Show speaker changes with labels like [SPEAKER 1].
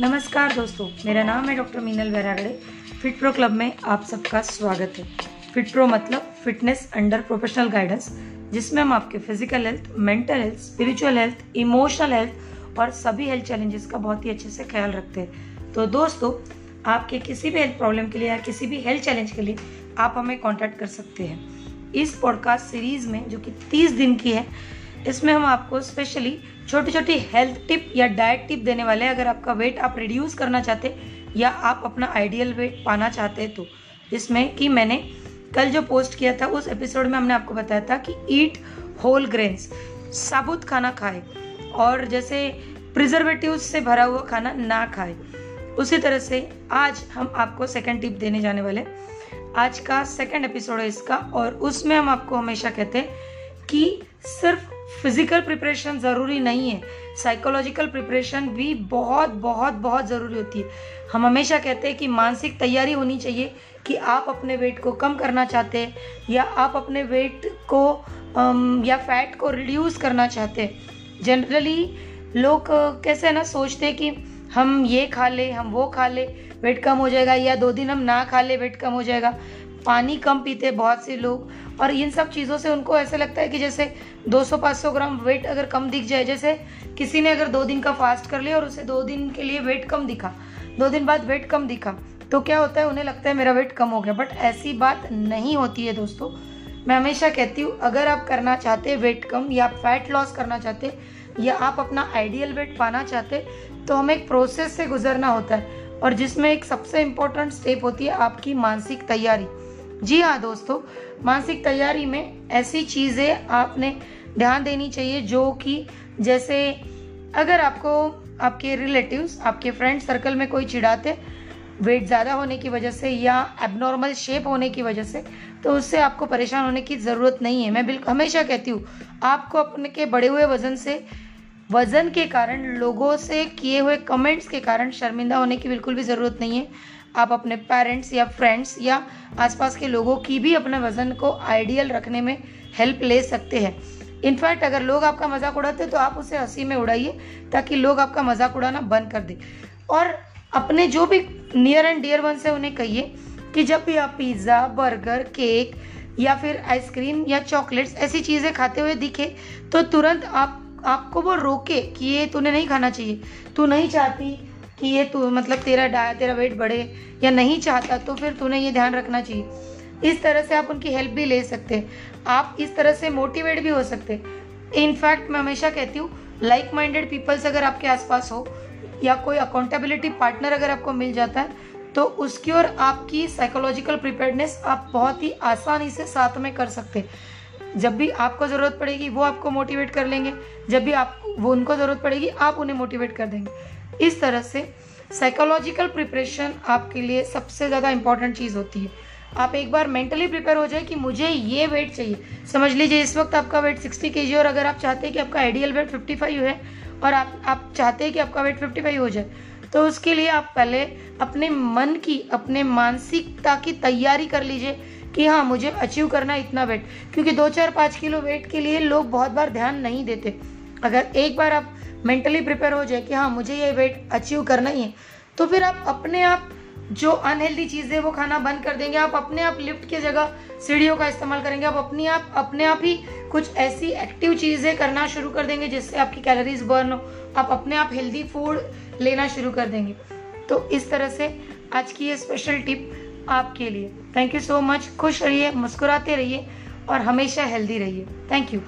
[SPEAKER 1] नमस्कार दोस्तों, मेरा नाम है doctor Meenal Vairagade fit pro club में आप सबका स्वागत है। फिट प्रो मतलब फिटनेस अंडर प्रोफेशनल गाइडेंस, जिसमें हम आपके physical health mental health spiritual health emotional health और सभी हेल्थ चैलेंजेस का बहुत ही अच्छे से ख्याल रखते हैं। तो दोस्तों, आपके किसी भी हेल्थ प्रॉब्लम के लिए या किसी भी हेल्थ चैलेंज के लिए आप हमें कॉन्टैक्ट कर सकते हैं। इस पॉडकास्ट सीरीज़ में, जो कि तीस दिन की है इसमें हम आपको स्पेशली छोटी छोटी हेल्थ टिप या डाइट टिप देने वाले हैं। अगर आपका वेट आप रिड्यूस करना चाहते या आप अपना आइडियल वेट पाना चाहते तो। जिसमें कि मैंने कल जो पोस्ट किया था, उस एपिसोड में हमने आपको बताया था कि ईट होल ग्रेन्स साबुत खाना खाए और जैसे प्रिजर्वेटिव से भरा हुआ खाना ना खाए। उसी तरह से आज हम आपको सेकेंड टिप देने जाने वाले आज का सेकेंड एपिसोड है इसका और उसमें हम आपको हमेशा कहते हैं कि सिर्फ़ फ़िज़िकल प्रिपरेशन ज़रूरी नहीं है। साइकोलॉजिकल प्रिपरेशन भी बहुत बहुत बहुत ज़रूरी होती है। हम हमेशा कहते हैं कि मानसिक तैयारी होनी चाहिए कि आप अपने वेट को कम करना चाहते हैं या आप अपने वेट को या फैट को रिड्यूस करना चाहते हैं। जनरली लोग कैसे ना सोचते हैं कि हम ये खा ले, हम वो खा ले वेट कम हो जाएगा या दो दिन हम ना खा ले वेट कम हो जाएगा। पानी कम पीते बहुत से लोग, और इन सब चीज़ों से उनको ऐसा लगता है कि जैसे 200-500 ग्राम वेट अगर कम दिख जाए, जैसे किसी ने अगर दो दिन का फास्ट कर लिया और उसे दो दिन के लिए वेट कम दिखा, दो दिन बाद वेट कम दिखा तो क्या होता है, उन्हें लगता है मेरा वेट कम हो गया। बट ऐसी बात नहीं होती है दोस्तों। मैं हमेशा कहती हूँ, अगर आप करना चाहते वेट कम या फैट लॉस करना चाहते या आप अपना आइडियल वेट पाना चाहते तो हमें एक प्रोसेस से गुजरना होता है, और जिसमें एक सबसे इम्पोर्टेंट स्टेप होती है आपकी मानसिक तैयारी। जी हाँ दोस्तों मानसिक तैयारी में ऐसी चीज़ें आपने ध्यान देनी चाहिए जो कि जैसे अगर आपको आपके रिलेटिव्स आपके फ्रेंड सर्कल में कोई चिढ़ाते वेट ज़्यादा होने की वजह से या एबनॉर्मल शेप होने की वजह से तो उससे आपको परेशान होने की ज़रूरत नहीं है। मैं बिल्कुल हमेशा कहती हूँ, आपको अपने के बढ़े हुए वज़न से, वज़न के कारण, लोगों से किए हुए कमेंट्स के कारण शर्मिंदा होने की बिल्कुल भी ज़रूरत नहीं है। आप अपने पेरेंट्स या फ्रेंड्स या आसपास के लोगों की भी अपने वज़न को आइडियल रखने में हेल्प ले सकते हैं। इनफैक्ट अगर लोग आपका मज़ाक उड़ाते तो आप उसे हँसी में उड़ाइए, ताकि लोग आपका मज़ाक उड़ाना बंद कर दे। और अपने जो भी नियर एंड डियर वन से उन्हें कहिए कि जब भी आप पिज़्ज़ा बर्गर केक या फिर आइसक्रीम या चॉकलेट्स ऐसी चीज़ें खाते हुए दिखे तो तुरंत आप, आपको वो रोके कि ये तूने नहीं खाना चाहिए। तू नहीं चाहती कि ये तू मतलब तेरा डाया तेरा वेट बढ़े या नहीं चाहता तो फिर तूने ये ध्यान रखना चाहिए। इस तरह से आप उनकी हेल्प भी ले सकते आप इस तरह से मोटिवेट भी हो सकते इनफैक्ट मैं हमेशा कहती हूँ लाइक माइंडेड पीपल्स अगर आपके आसपास हो, या कोई अकाउंटेबिलिटी पार्टनर अगर आपको मिल जाता है तो उसकी और आपकी साइकोलॉजिकल प्रिपेयर्डनेस आप बहुत ही आसानी से साथ में कर सकते जब भी आपको ज़रूरत पड़ेगी, वो आपको मोटिवेट कर लेंगे। जब भी आप, वो उनको ज़रूरत पड़ेगी, आप उन्हें मोटिवेट कर देंगे। इस तरह से साइकोलॉजिकल प्रिपरेशन आपके लिए सबसे ज़्यादा इंपॉर्टेंट चीज़ होती है। आप एक बार मेंटली प्रिपेयर हो जाए कि मुझे ये वेट चाहिए। समझ लीजिए, इस वक्त आपका वेट 60 के और अगर आप चाहते हैं कि आपका आइडियल वेट 55 है और आप आप चाहते हैं कि आपका वेट 55 हो जाए तो उसके लिए आप पहले अपने मन की, अपने मानसिकता की तैयारी कर लीजिए कि हाँ मुझे अचीव करना इतना वेट क्योंकि दो चार पाँच किलो वेट के लिए लोग बहुत बार ध्यान नहीं देते। अगर एक बार आप मेंटली प्रिपेयर हो जाए कि हाँ मुझे ये वेट अचीव करना ही है तो फिर आप अपने आप जो अनहेल्दी चीज़ें वो खाना बंद कर देंगे। आप अपने आप लिफ्ट की जगह सीढ़ियों का इस्तेमाल करेंगे। आप अपनी आप, अपने आप ही कुछ ऐसी एक्टिव चीज़ें करना शुरू कर देंगे जिससे आपकी कैलोरीज बर्न हो। आप अपने आप हेल्दी फ़ूड लेना शुरू कर देंगे। तो इस तरह से आज की ये स्पेशल टिप आपके लिए। थैंक यू सो मच खुश रहिए, मुस्कुराते रहिए और हमेशा हेल्दी रहिए। Thank you